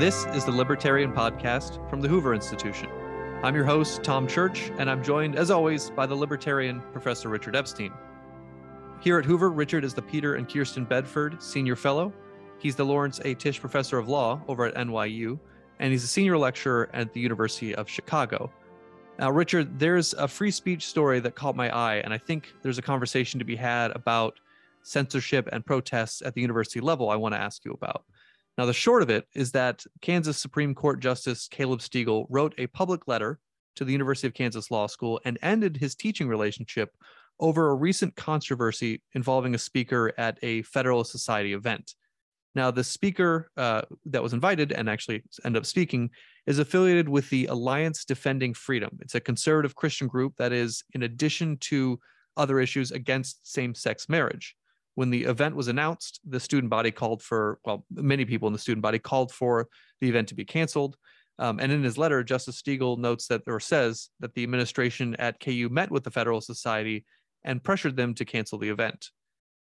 This is the Libertarian Podcast from the Hoover Institution. I'm your host, Tom Church, and I'm joined, as always, by the Libertarian Professor Richard Epstein. Here at Hoover, Richard is the Peter and Kirsten Bedford Senior Fellow. He's the Lawrence A. Tisch Professor of Law over at NYU, and he's a senior lecturer at the University of Chicago. Now, Richard, there's a free speech story that caught my eye, and I think there's a conversation to be had about censorship and protests at the university level I want to ask you about. Now, the short of it is that Kansas Supreme Court Justice Caleb Stegall wrote a public letter to the University of Kansas Law School and ended his teaching relationship over a recent controversy involving a speaker at a Federalist Society event. Now, the speaker uh, that was invited and actually ended up speaking is affiliated with the Alliance Defending Freedom. It's a conservative Christian group that is, in addition to other issues, against same sex marriage when the event was announced, the student body called for, well, many people in the student body called for the event to be canceled. Um, and in his letter, Justice Stegall notes that, or says that the administration at KU met with the Federal Society and pressured them to cancel the event.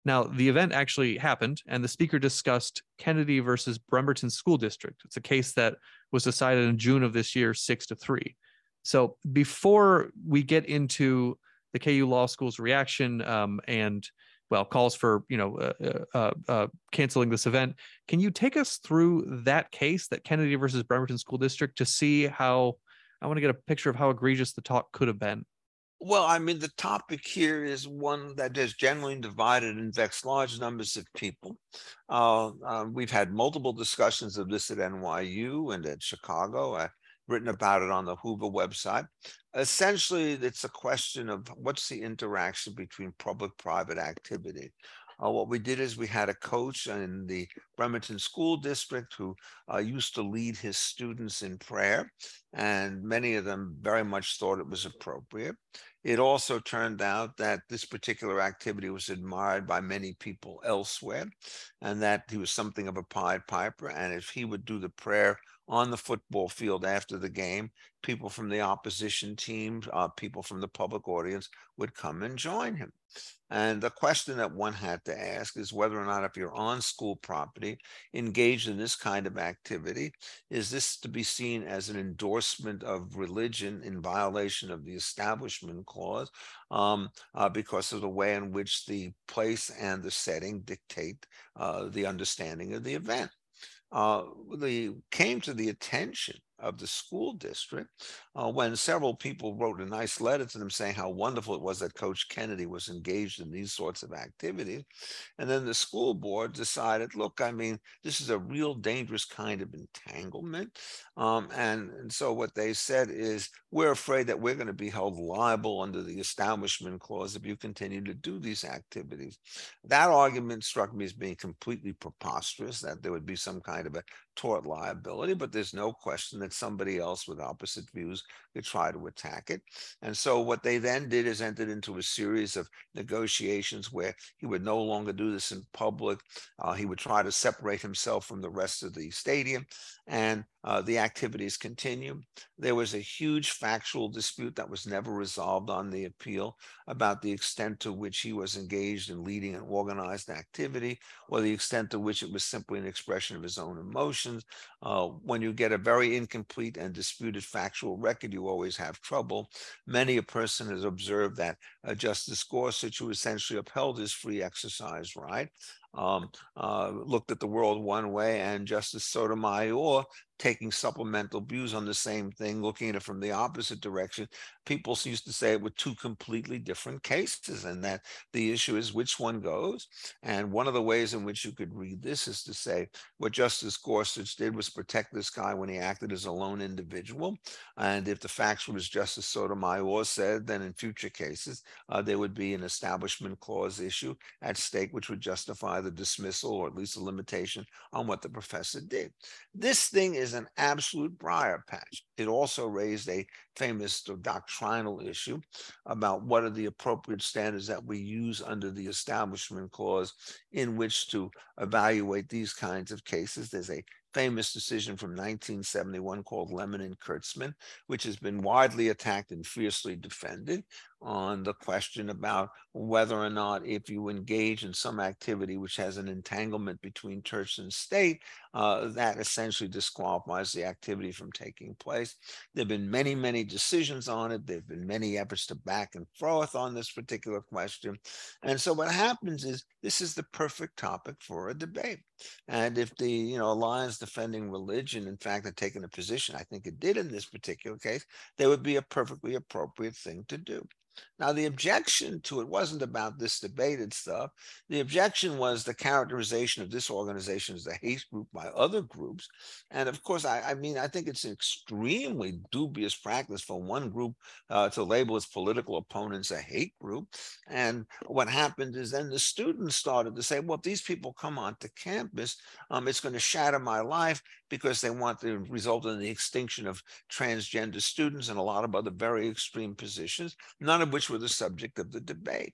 Now, the event actually happened, and the speaker discussed Kennedy versus Bremerton School District. It's a case that was decided in June of this year, six to three. So, before we get into the KU Law School's reaction um, and well calls for you know uh, uh, uh, uh, canceling this event. Can you take us through that case that kennedy versus bremerton school district to see how i want to get a picture of how egregious the talk could have been? Well i mean the topic here is one that is generally divided and vexed large numbers of people. Uh, uh, we've had multiple discussions of this at nyu and at chicago written about it on the Hoover website. Essentially, it's a question of what's the interaction between public-private activity. Uh, what we did is we had a coach in the Bremerton School District who uh, used to lead his students in prayer, and many of them very much thought it was appropriate. It also turned out that this particular activity was admired by many people elsewhere, and that he was something of a Pied Piper. And if he would do the prayer on the football field after the game, people from the opposition team, uh, people from the public audience would come and join him. And the question that one had to ask is whether or not, if you're on school property, engaged in this kind of activity, is this to be seen as an endorsement of religion in violation of the Establishment Clause um, uh, because of the way in which the place and the setting dictate uh, the understanding of the event? Uh, they came to the attention of the school district uh, when several people wrote a nice letter to them saying how wonderful it was that Coach Kennedy was engaged in these sorts of activities. And then the school board decided, look, I mean, this is a real dangerous kind of entanglement. Um, and, and so what they said is, we're afraid that we're going to be held liable under the Establishment Clause if you continue to do these activities. That argument struck me as being completely preposterous, that there would be some kind of a tort liability, but there's no question that somebody else with opposite views could try to attack it. And so what they then did is entered into a series of negotiations where he would no longer do this in public. Uh, he would try to separate himself from the rest of the stadium and uh, the activities continue. There was a huge factual dispute that was never resolved on the appeal about the extent to which he was engaged in leading an organized activity or the extent to which it was simply an expression of his own emotions. Uh, when you get a very incomplete and disputed factual record, you always have trouble. Many a person has observed that uh, Justice Gorsuch, who essentially upheld his free exercise right, um, uh, looked at the world one way, and Justice Sotomayor taking supplemental views on the same thing, looking at it from the opposite direction. People used to say it were two completely different cases, and that the issue is which one goes. And one of the ways in which you could read this is to say what Justice Gorsuch did was protect this guy when he acted as a lone individual. And if the facts were as Justice Sotomayor said, then in future cases, uh, there would be an establishment clause issue at stake, which would justify the dismissal or at least a limitation on what the professor did. This thing is is an absolute briar patch. It also raised a famous doctrinal issue about what are the appropriate standards that we use under the Establishment Clause in which to evaluate these kinds of cases. There's a famous decision from 1971 called Lemon and Kurtzman, which has been widely attacked and fiercely defended, on the question about whether or not if you engage in some activity which has an entanglement between church and state, uh, that essentially disqualifies the activity from taking place. There have been many, many decisions on it. There have been many efforts to back and forth on this particular question. And so what happens is this is the perfect topic for a debate. And if the you know Alliance Defending Religion, in fact, had taken a position, I think it did in this particular case, there would be a perfectly appropriate thing to do. Now, the objection to it wasn't about this debated stuff. The objection was the characterization of this organization as a hate group by other groups. And of course, I, I mean, I think it's an extremely dubious practice for one group uh, to label its political opponents a hate group. And what happened is then the students started to say, well, if these people come onto campus, um, it's going to shatter my life because they want to result in the extinction of transgender students and a lot of other very extreme positions, none of which were the subject of the debate.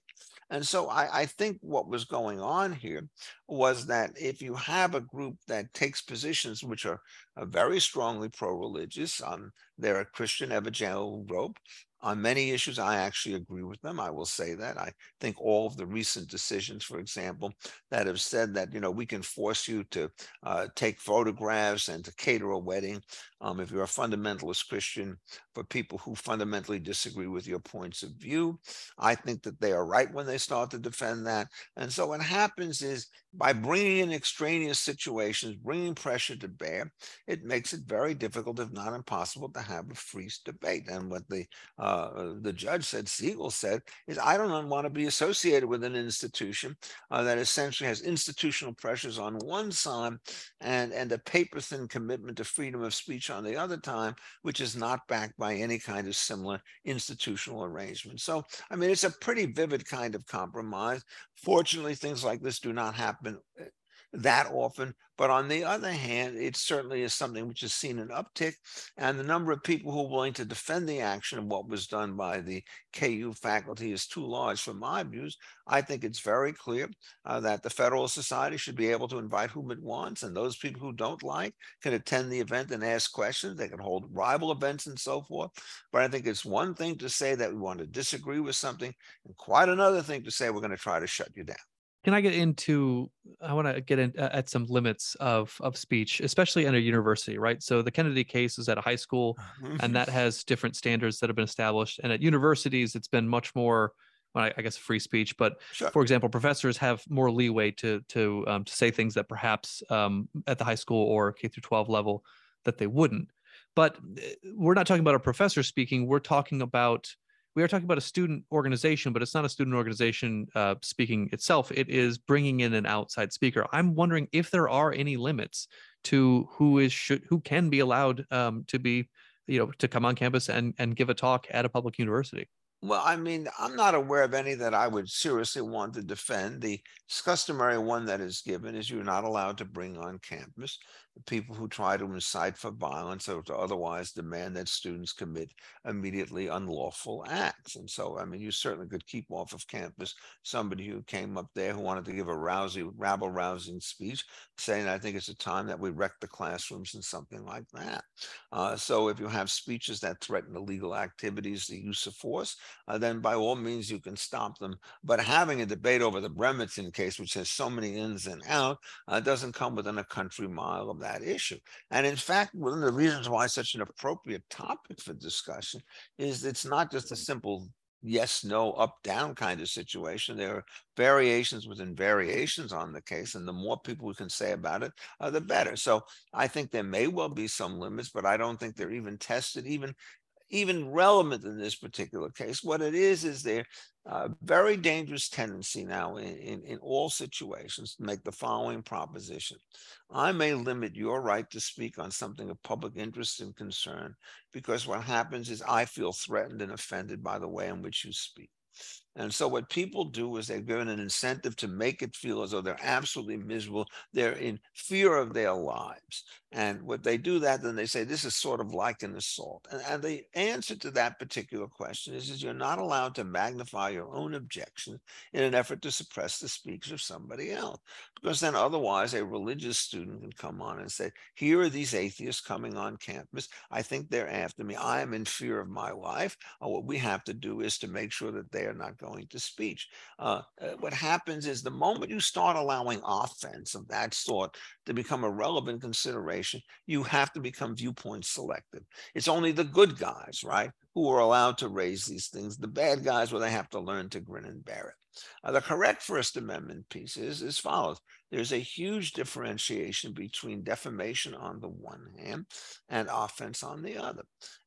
And so I, I, think what was going on here was that if you have a group that takes positions which are, are very strongly pro-religious, um, they're a Christian evangelical group, on many issues, I actually agree with them. I will say that. I think all of the recent decisions, for example, that have said that, you know, we can force you to uh, take photographs and to cater a wedding um, if you're a fundamentalist Christian for people who fundamentally disagree with your points of view. I think that they are right when they start to defend that. And so what happens is by bringing in extraneous situations, bringing pressure to bear, it makes it very difficult, if not impossible, to have a free debate. And what the uh, the judge said, Siegel said, is I don't want to be associated with an institution uh, that essentially has institutional pressures on one side and and a paper thin commitment to freedom of speech on the other time, which is not backed by any kind of similar institutional arrangement. So, I mean, it's a pretty vivid kind of compromise. Fortunately, things like this do not happen eh, that often. But on the other hand, it certainly is something which has seen an uptick. And the number of people who are willing to defend the action of what was done by the KU faculty is too large for my views. I think it's very clear uh, that the Federal Society should be able to invite whom it wants. And those people who don't like can attend the event and ask questions. They can hold rival events and so forth. But I think it's one thing to say that we want to disagree with something, and quite another thing to say we're going to try to shut you down can I get into? I want to get in at some limits of of speech, especially a university, right? So the Kennedy case is at a high school, and that has different standards that have been established. And at universities, it's been much more, well, I, I guess, free speech. But sure. for example, professors have more leeway to to um, to say things that perhaps um, at the high school or K through 12 level that they wouldn't. But uh, we're not talking about a professor speaking. We're talking about we are talking about a student organization, but it's not a student organization uh, speaking itself. It is bringing in an outside speaker. I'm wondering if there are any limits to who is should who can be allowed um, to be, you know, to come on campus and and give a talk at a public university. Well, I mean, I'm not aware of any that I would seriously want to defend. The customary one that is given is you're not allowed to bring on campus people who try to incite for violence or to otherwise demand that students commit immediately unlawful acts. And so, I mean, you certainly could keep off of campus somebody who came up there who wanted to give a rousing, rabble rousing speech, saying, I think it's a time that we wreck the classrooms and something like that. Uh, so if you have speeches that threaten illegal activities, the use of force, uh, then by all means you can stop them. But having a debate over the Bremerton case, which has so many ins and outs, uh, doesn't come within a country mile of that issue. And in fact, one of the reasons why such an appropriate topic for discussion is it's not just a simple yes, no, up, down kind of situation. There are variations within variations on the case, and the more people we can say about it, uh, the better. So I think there may well be some limits, but I don't think they're even tested, even even relevant in this particular case. What it is, is there a very dangerous tendency now in, in, in, all situations to make the following proposition. I may limit your right to speak on something of public interest and concern because what happens is I feel threatened and offended by the way in which you speak. And so what people do is they're given an incentive to make it feel as though they're absolutely miserable. They're in fear of their lives. And what they do that, then they say this is sort of like an assault. And, and the answer to that particular question is, is you're not allowed to magnify your own objections in an effort to suppress the speech of somebody else. Because then otherwise a religious student can come on and say, here are these atheists coming on campus. I think they're after me. I am in fear of my life. Uh, what we have to do is to make sure that they are not going to speech. Uh, uh, what happens is the moment you start allowing offense of that sort to become a relevant consideration, you have to become viewpoint selective. It's only the good guys, right, who are allowed to raise these things. The bad guys, well, they have to learn to grin and bear it. Uh, the correct First Amendment piece is as follows. There's a huge differentiation between defamation on the one hand and offense on the other.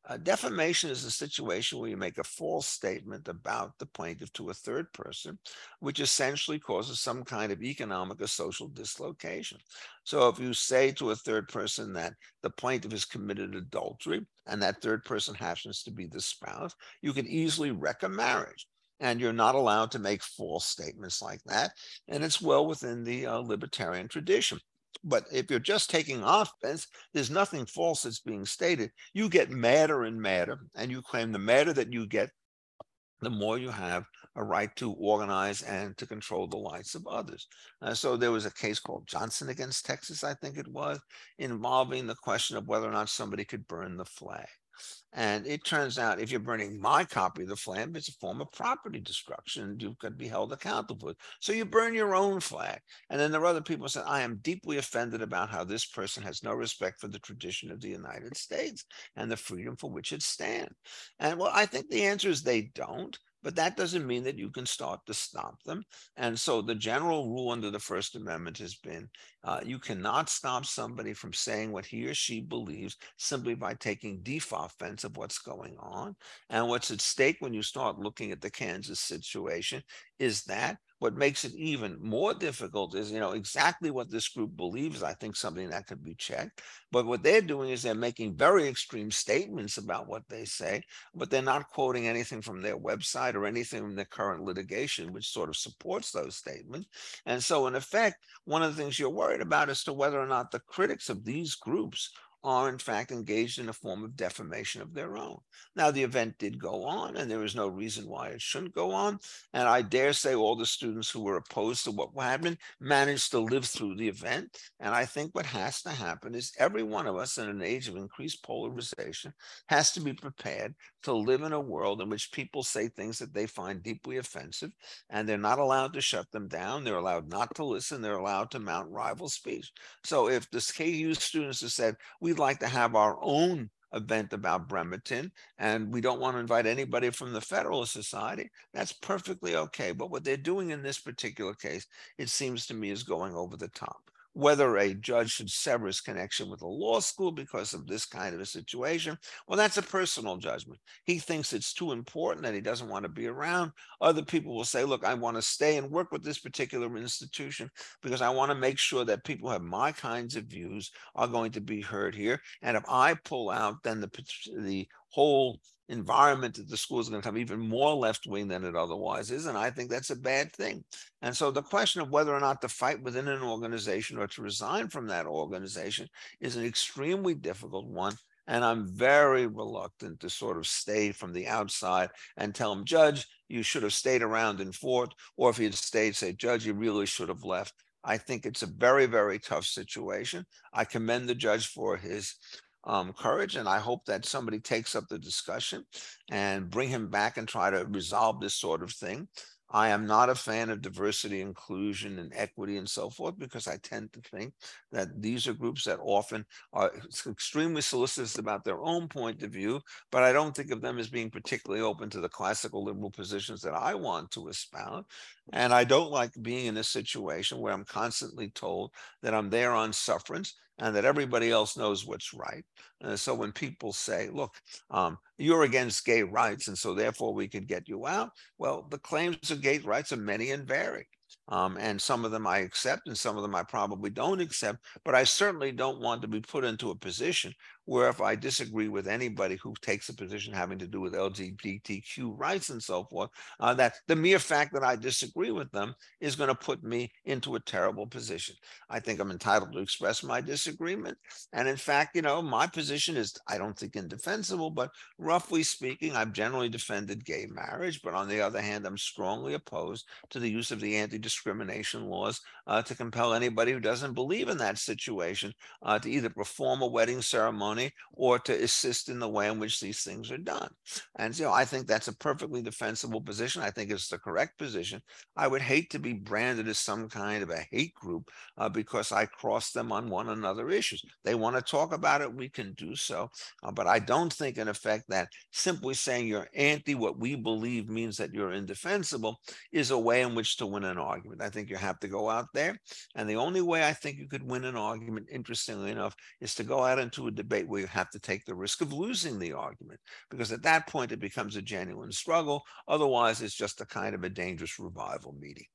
Uh, defamation is a situation where you make a false statement about the plaintiff to a third person, which essentially causes some kind of economic or social dislocation. So if you say to a third person that the plaintiff has committed adultery and that third person happens to be the spouse, you can easily wreck a marriage and you're not allowed to make false statements like that. And it's well within the uh, libertarian tradition. But if you're just taking offense, there's nothing false that's being stated. You get madder and madder, and you claim the madder that you get, the more you have a right to organize and to control the lives of others. Uh, so there was a case called Johnson against Texas, I think it was, involving the question of whether or not somebody could burn the flag. And it turns out if you're burning my copy of the flag, it's a form of property destruction. You could be held accountable. So you burn your own flag. And then there are other people said, I am deeply offended about how this person has no respect for the tradition of the United States and the freedom for which it stands. And well, I think the answer is they don't. But that doesn't mean that you can start to stop them. And so the general rule under the First Amendment has been uh, you cannot stop somebody from saying what he or she believes simply by taking deep offense of what's going on. And what's at stake when you start looking at the Kansas situation is that what makes it even more difficult is, you know, exactly what this group believes. I think something that could be checked. But what they're doing is they're making very extreme statements about what they say, but they're not quoting anything from their website or anything from the current litigation, which sort of supports those statements. And so, in effect, one of the things you're worried about as to whether or not the critics of these groups are in fact engaged in a form of defamation of their own. Now, the event did go on, and there is no reason why it shouldn't go on. And I dare say all the students who were opposed to what happened managed to live through the event. And I think what has to happen is every one of us in an age of increased polarization has to be prepared to live in a world in which people say things that they find deeply offensive, and they're not allowed to shut them down. They're allowed not to listen. They're allowed to mount rival speech. So if the KU students have said, we'd like to have our own event about Bremerton, and we don't want to invite anybody from the Federalist Society, that's perfectly okay. But what they're doing in this particular case, it seems to me, is going over the top whether a judge should sever his connection with a law school because of this kind of a situation, well, that's a personal judgment. He thinks it's too important that he doesn't want to be around. Other people will say, look, I want to stay and work with this particular institution because I want to make sure that people have my kinds of views are going to be heard here. And if I pull out, then the, the whole environment that the school is going to become even more left wing than it otherwise is. And I think that's a bad thing. And so the question of whether or not to fight within an organization or to resign from that organization is an extremely difficult one. And I'm very reluctant to sort of stay from the outside and tell him, Judge, you should have stayed around in Fort. Or if he had stayed, say, Judge, you really should have left. I think it's a very, very tough situation. I commend the judge for his um, courage. And I hope that somebody takes up the discussion and bring him back and try to resolve this sort of thing. I am not a fan of diversity, inclusion, and equity and so forth because I tend to think that these are groups that often are extremely solicitous about their own point of view, but I don't think of them as being particularly open to the classical liberal positions that I want to espouse. And I don't like being in a situation where I'm constantly told that I'm there on sufferance and that everybody else knows what's right. Uh, so when people say, look, um, you're against gay rights, and so therefore we could get you out, well, the claims of gay rights are many and varied. Um, and some of them I accept, and some of them I probably don't accept. But I certainly don't want to be put into a position where if I disagree with anybody who takes a position having to do with LGBTQ rights and so forth, uh, that the mere fact that I disagree with them is going to put me into a terrible position. I think I'm entitled to express my disagreement. And in fact, you know, my position is, I don't think indefensible, but roughly speaking, I've generally defended gay marriage. But on the other hand, I'm strongly opposed to the use of the anti discrimination laws uh, to compel anybody who doesn't believe in that situation uh, to either perform a wedding ceremony or to assist in the way in which these things are done. And you know, I think that's a perfectly defensible position. I think it's the correct position. I would hate to be branded as some kind of a hate group uh, because I cross them on one another issues. They want to talk about it, we can do so. Uh, but I don't think, in effect, that simply saying you're anti what we believe means that you're indefensible is a way in which to win an argument. I think you have to go out there. And the only way I think you could win an argument, interestingly enough, is to go out into a debate you have to take the risk of losing the argument, because at that point it becomes a genuine struggle. Otherwise, it's just a kind of a dangerous revival meeting.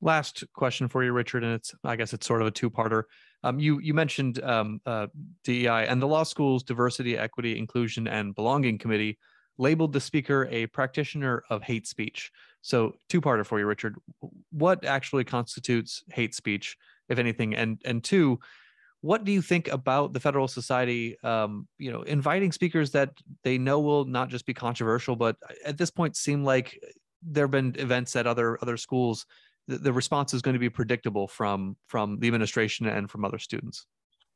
Last question for you, Richard, and it's I guess it's sort of a two-parter. Um, you you mentioned um, uh, DEI and the law school's diversity, equity, inclusion, and belonging committee labeled the speaker a practitioner of hate speech. So two-parter for you, Richard. What actually constitutes hate speech, if anything? And and two, what do you think about the Federal Society, um, you know, inviting speakers that they know will not just be controversial, but at this point seem like there have been events at other other schools. The, the response is going to be predictable from from the administration and from other students.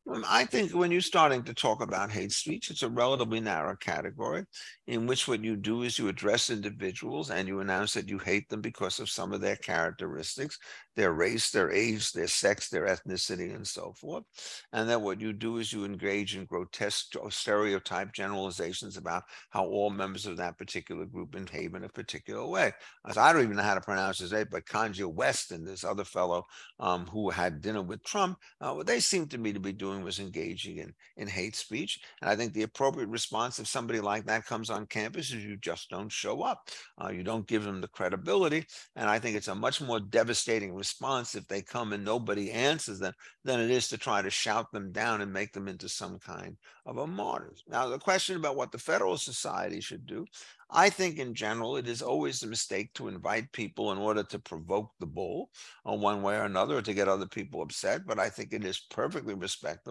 I think when you're starting to talk about hate speech, it's a relatively narrow category in which what you do is you address individuals and you announce that you hate them because of some of their characteristics, their race, their age, their sex, their ethnicity, and so forth. And then what you do is you engage in grotesque stereotype generalizations about how all members of that particular group behave in a particular way. I don't even know how to pronounce his name, but Kanye West and this other fellow um, who had dinner with Trump, uh, what they seem to me to be doing doing was engaging in, in hate speech. And I think the appropriate response if somebody like that comes on campus is you just don't show up. Uh, you don't give them the credibility. And I think it's a much more devastating response if they come and nobody answers them than it is to try to shout them down and make them into some kind of a martyr. Now, the question about what the Federal Society should do, I think in general, it is always a mistake to invite people in order to provoke the bull on one way or another or to get other people upset. But I think it is perfectly respectable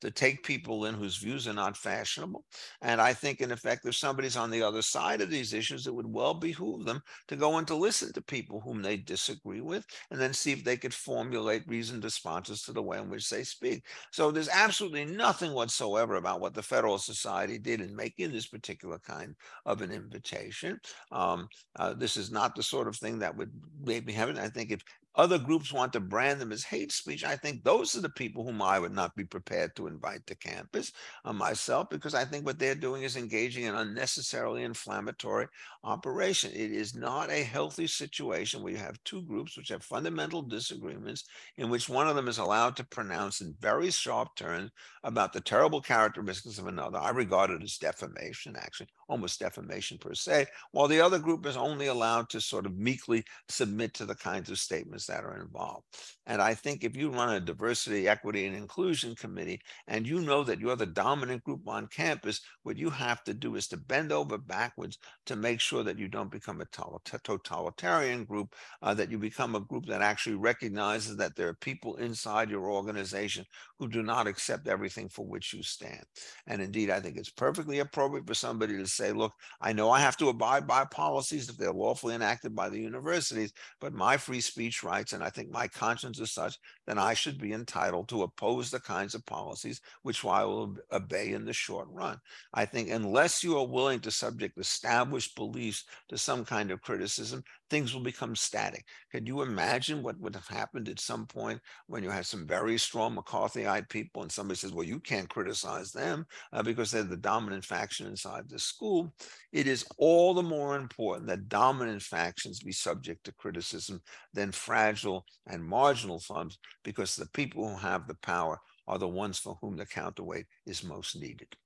to take people in whose views are not fashionable. And I think, in effect, if somebody's on the other side of these issues, it would well behoove them to go and to listen to people whom they disagree with and then see if they could formulate reasoned responses to the way in which they speak. So there's absolutely nothing whatsoever about what the Federal Society did in making this particular kind of an invitation. Um, uh, this is not the sort of thing that would maybe happen. I think if other groups want to brand them as hate speech. I think those are the people whom I would not be prepared to invite to campus uh, myself, because I think what they're doing is engaging in unnecessarily inflammatory operation. It is not a healthy situation where you have two groups which have fundamental disagreements, in which one of them is allowed to pronounce in very sharp terms about the terrible characteristics of another. I regard it as defamation, actually, almost defamation per se, while the other group is only allowed to sort of meekly submit to the kinds of statements that are involved. And I think if you run a diversity, equity, and inclusion committee, and you know that you're the dominant group on campus, what you have to do is to bend over backwards to make sure that you don't become a totalitarian group, uh, that you become a group that actually recognizes that there are people inside your organization who do not accept everything for which you stand. And indeed, I think it's perfectly appropriate for somebody to say, look, I know I have to abide by policies if they're lawfully enacted by the universities, but my free speech rights, and I think my conscience is such, then I should be entitled to oppose the kinds of policies which I will obey in the short run. I think unless you are willing to subject established beliefs to some kind of criticism, things will become static. Can you imagine what would have happened at some point when you had some very strong McCarthyite people and somebody says, well, you can't criticize them uh, because they're the dominant faction inside the school? It is all the more important that dominant factions be subject to criticism than fragile and marginal funds because the people who have the power are the ones for whom the counterweight is most needed.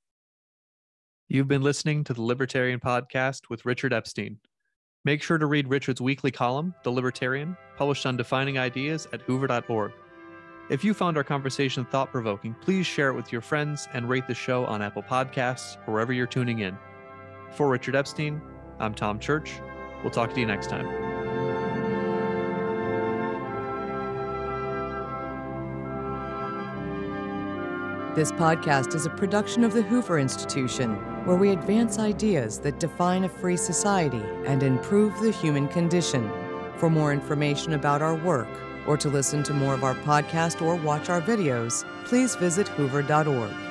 You've been listening to the Libertarian Podcast with Richard Epstein. Make sure to read Richard's weekly column, The Libertarian, published on defining ideas at hoover.org. If you found our conversation thought provoking, please share it with your friends and rate the show on Apple Podcasts or wherever you're tuning in. For Richard Epstein, I'm Tom Church. We'll talk to you next time. This podcast is a production of the Hoover Institution, where we advance ideas that define a free society and improve the human condition. For more information about our work, or to listen to more of our podcast or watch our videos, please visit hoover.org.